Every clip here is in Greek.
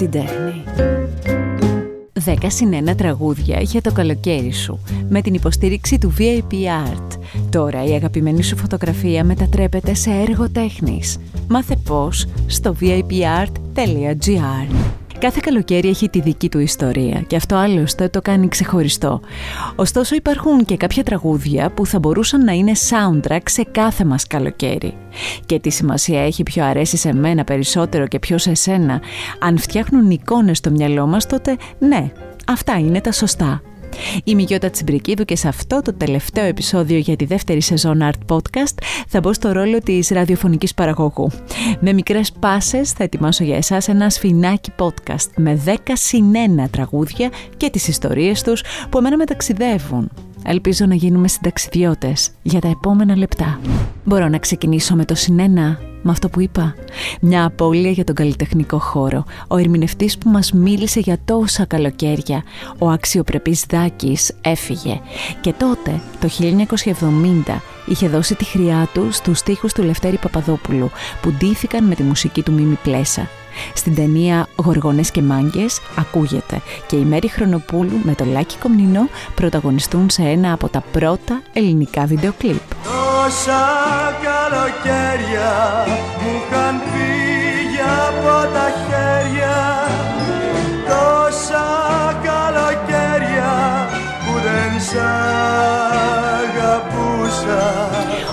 την τέχνη. 10 συν 1 τραγούδια για το καλοκαίρι σου με την υποστήριξη του VIP Art. Τώρα η αγαπημένη σου φωτογραφία μετατρέπεται σε έργο τέχνης. Μάθε πώς στο vipart.gr Κάθε καλοκαίρι έχει τη δική του ιστορία και αυτό άλλωστε το κάνει ξεχωριστό. Ωστόσο υπάρχουν και κάποια τραγούδια που θα μπορούσαν να είναι soundtrack σε κάθε μας καλοκαίρι. Και τι σημασία έχει ποιο αρέσει σε μένα περισσότερο και ποιο σε σένα. Αν φτιάχνουν εικόνες στο μυαλό μας τότε ναι, αυτά είναι τα σωστά. Είμαι η Γιώτα Τσιμπρικίδου και σε αυτό το τελευταίο επεισόδιο για τη δεύτερη σεζόν Art Podcast θα μπω στο ρόλο της ραδιοφωνικής παραγωγού. Με μικρές πάσες θα ετοιμάσω για εσάς ένα σφινάκι podcast με 10 συνένα τραγούδια και τις ιστορίες τους που εμένα με ταξιδεύουν. Ελπίζω να γίνουμε συνταξιδιώτες για τα επόμενα λεπτά. Μπορώ να ξεκινήσω με το συνένα με αυτό που είπα. Μια απώλεια για τον καλλιτεχνικό χώρο. Ο ερμηνευτής που μας μίλησε για τόσα καλοκαίρια, ο αξιοπρεπής Δάκης, έφυγε. Και τότε, το 1970, είχε δώσει τη χρειά του στους στίχους του Λευτέρη Παπαδόπουλου, που ντύθηκαν με τη μουσική του Μίμη Πλέσα. Στην ταινία «Γοργονές και μάγκες» ακούγεται και η Μέρη Χρονοπούλου με το Λάκη Κομνηνό πρωταγωνιστούν σε ένα από τα πρώτα ελληνικά βιντεοκλίπ. Τόσα καλοκαίρια μου είχαν φύγει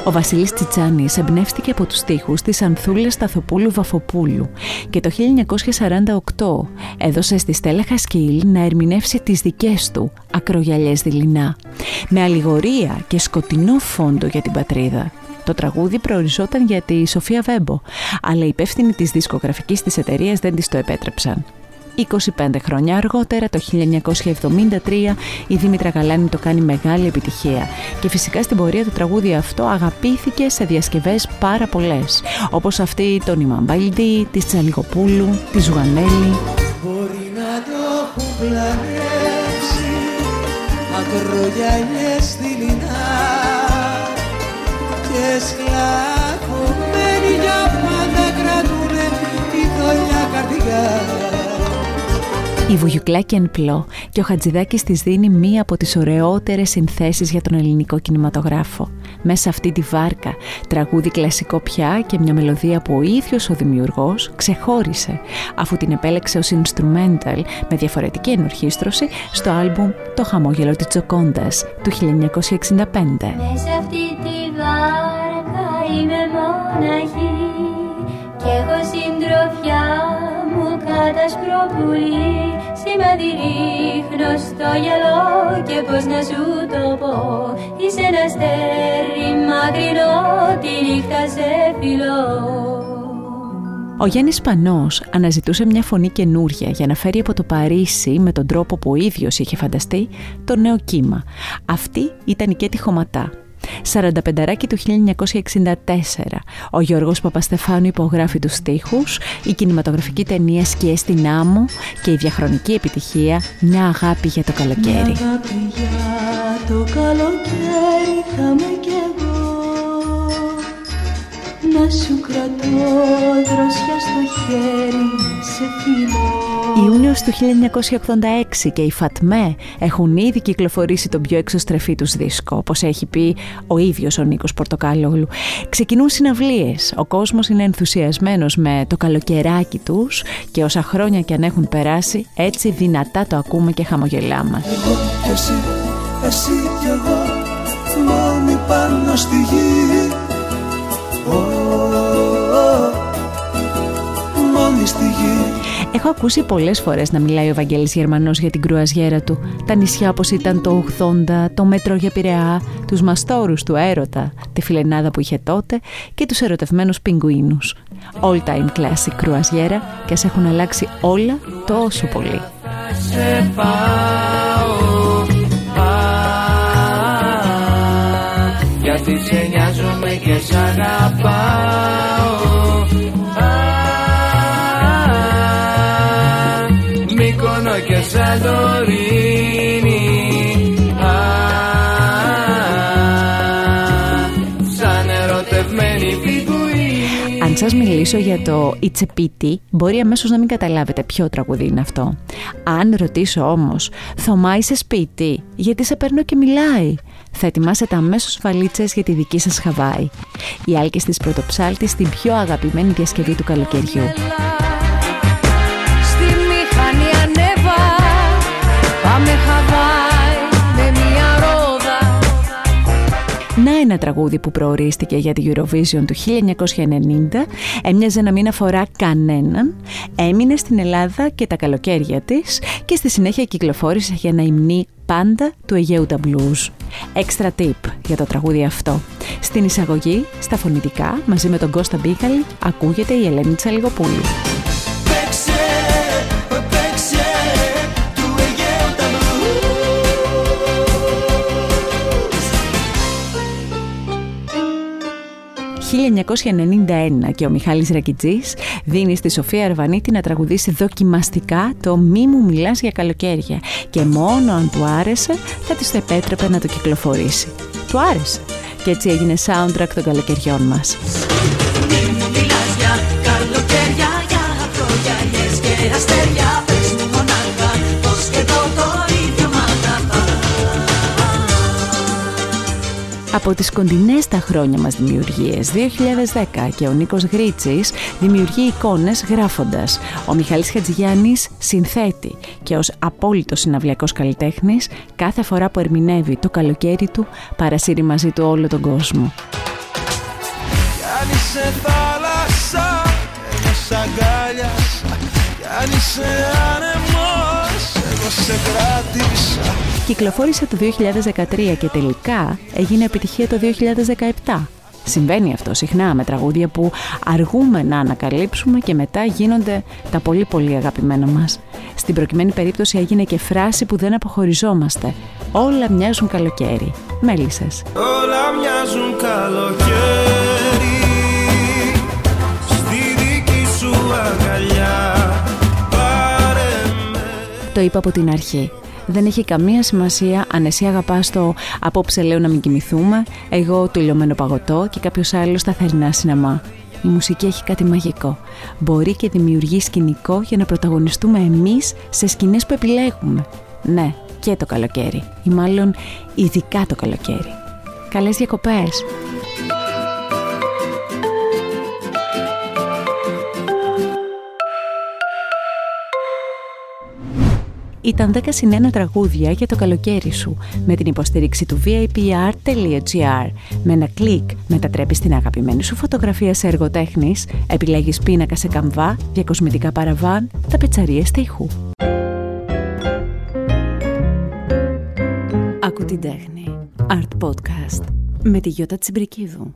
Ο Βασίλης Τσιτσάνης εμπνεύστηκε από τους στίχους της Ανθούλας Σταθοπούλου Βαφοπούλου και το 1948 έδωσε στη Στέλλα Χασκίλ να ερμηνεύσει τις δικές του «Ακρογιαλιές δειλινά» με αλληγορία και σκοτεινό φόντο για την πατρίδα. Το τραγούδι προοριζόταν για τη Σοφία Βέμπο, αλλά οι υπεύθυνοι της δισκογραφικής της εταιρείας δεν της το επέτρεψαν. 25 χρόνια αργότερα, το 1973, η Δήμητρα Γαλάνη το κάνει μεγάλη επιτυχία και φυσικά στην πορεία του τραγούδι αυτό αγαπήθηκε σε διασκευές πάρα πολλές, όπως αυτή των Ιμαμπαλντή, της Τσαλιγοπούλου, της Ζουανέλη. Μπορεί να το έχουν πλανέψει ακρογιαλιές δειλινά και σκλαβωμένοι για πάντα κρατούνε τη θολιά καρδιά Η Βουγιουκλάκη εν πλώ και ο Χατζηδάκης της δίνει μία από τις ωραιότερες συνθέσεις για τον ελληνικό κινηματογράφο. Μέσα αυτή τη βάρκα, τραγούδι κλασικό πια και μια μελωδία που ο ίδιος ο δημιουργός ξεχώρισε αφού την επέλεξε ως instrumental με διαφορετική ενορχίστρωση στο άλμπουμ «Το χαμόγελο της Τζοκόντας» του 1965. Μέσα αυτή τη βάρκα είμαι μοναχή και έχω συντροφιά μου κατά σκροπουλί σημάδι ρίχνω στο γυαλό και πως να σου το πω. Είσαι ένα αστέρι μακρινό τη νύχτα σε φιλώ. Ο Γιάννης Πανός αναζητούσε μια φωνή καινούρια για να φέρει από το Παρίσι με τον τρόπο που ο ίδιος είχε φανταστεί το νέο κύμα. Αυτή ήταν η Κέτη Χωματά, 45 του 1964. Ο Γιώργος Παπαστεφάνου υπογράφει τους στίχους, η κινηματογραφική ταινία «Σκιές στην άμμο» και η διαχρονική επιτυχία «Μια αγάπη για το καλοκαίρι». Μια αγάπη για το καλοκαίρι θα με κι εγώ Να σου κρατώ δροσιά στο χέρι να σε φιλώ Ιούνιος του 1986 και οι Φατμέ έχουν ήδη κυκλοφορήσει τον πιο εξωστρεφή τους δίσκο, όπως έχει πει ο ίδιος ο Νίκος Πορτοκάλογλου. Ξεκινούν συναυλίες, ο κόσμος είναι ενθουσιασμένος με το καλοκαιράκι τους και όσα χρόνια και αν έχουν περάσει, έτσι δυνατά το ακούμε και χαμογελάμε. Εγώ κι εσύ, εσύ κι εγώ Μόνοι πάνω στη γη Έχω ακούσει πολλές φορές να μιλάει ο Βαγγέλης Γερμανός για την κρουαζιέρα του. Τα νησιά όπως ήταν το 80, το μέτρο για Πειραιά, τους μαστόρους του έρωτα, τη φιλενάδα που είχε τότε και τους ερωτευμένους πιγκουίνους. All time classic κρουαζιέρα και ας έχουν αλλάξει όλα τόσο πολύ. Σας μιλήσω για το It's a Pity, μπορεί αμέσως να μην καταλάβετε ποιο τραγουδί είναι αυτό. Αν ρωτήσω όμως, Θωμά είσαι σπίτι, γιατί σε παίρνω και μιλάει; Θα ετοιμάσετε αμέσως βαλίτσες για τη δική σας Χαβάη. Η Άλκης της Πρωτοψάλτης στην πιο αγαπημένη διασκευή του καλοκαιριού. Ένα τραγούδι που προορίστηκε για τη Eurovision του 1990, έμοιαζε να μην αφορά κανέναν, έμεινε στην Ελλάδα και τα καλοκαίρια της και στη συνέχεια κυκλοφόρησε για να υμνεί πάντα του Αιγαίου τα Blues. Έξτρα tip για το τραγούδι αυτό. Στην εισαγωγή, στα φωνητικά, μαζί με τον Κώστα Μπίκαλη, ακούγεται η Ελένη Τσαλιγοπούλου. 1991 και ο Μιχάλης Ρακιτζής δίνει στη Σοφία Αρβανίτη να τραγουδήσει δοκιμαστικά το «Μη μου μιλάς για καλοκαίρια» και μόνο αν του άρεσε θα της το επέτρεπε να το κυκλοφορήσει. Του άρεσε και έτσι έγινε soundtrack των καλοκαιριών μας. Μη μου μιλάς για καλοκαίρια, για και αστέρια από τις κοντινές τα χρόνια μας δημιουργίες 2010 και ο Νίκος Γρίτσης δημιουργεί εικόνες γράφοντας. Ο Μιχαλής Χατζηγιάννης συνθέτει και ως απόλυτος συναυλιακός καλλιτέχνης κάθε φορά που ερμηνεύει το καλοκαίρι του παρασύρει μαζί του όλο τον κόσμο. Κυκλοφόρησε το 2013 και τελικά έγινε επιτυχία το 2017. Συμβαίνει αυτό συχνά με τραγούδια που αργούμε να ανακαλύψουμε και μετά γίνονται τα πολύ πολύ αγαπημένα μας. Στην προκειμένη περίπτωση έγινε και φράση που δεν αποχωριζόμαστε. Όλα μοιάζουν καλοκαίρι. Μέλισσες. Όλα μοιάζουν καλοκαίρι Στη δική σου αγκαλιά Το είπα από την αρχή. Δεν έχει καμία σημασία αν εσύ αγαπάς το απόψε λέω να μην κοιμηθούμε, εγώ το λιωμένο παγωτό και κάποιος άλλος τα θερινά σινεμά. Η μουσική έχει κάτι μαγικό. Μπορεί και δημιουργεί σκηνικό για να πρωταγωνιστούμε εμείς σε σκηνές που επιλέγουμε. Ναι, και το καλοκαίρι. Ή μάλλον ειδικά το καλοκαίρι. Καλές διακοπές! Ήταν 10 συν 1 τραγούδια για το καλοκαίρι σου με την υποστήριξη του vipr.gr. Με ένα κλικ μετατρέπεις την αγαπημένη σου φωτογραφία σε εργοτέχνης, επιλέγεις πίνακα σε καμβά, διακοσμητικά παραβάν, τα πετσαρίες τείχου. Ακού την τέχνη. Art Podcast με τη Γιώτα Τσιμπρικίδου.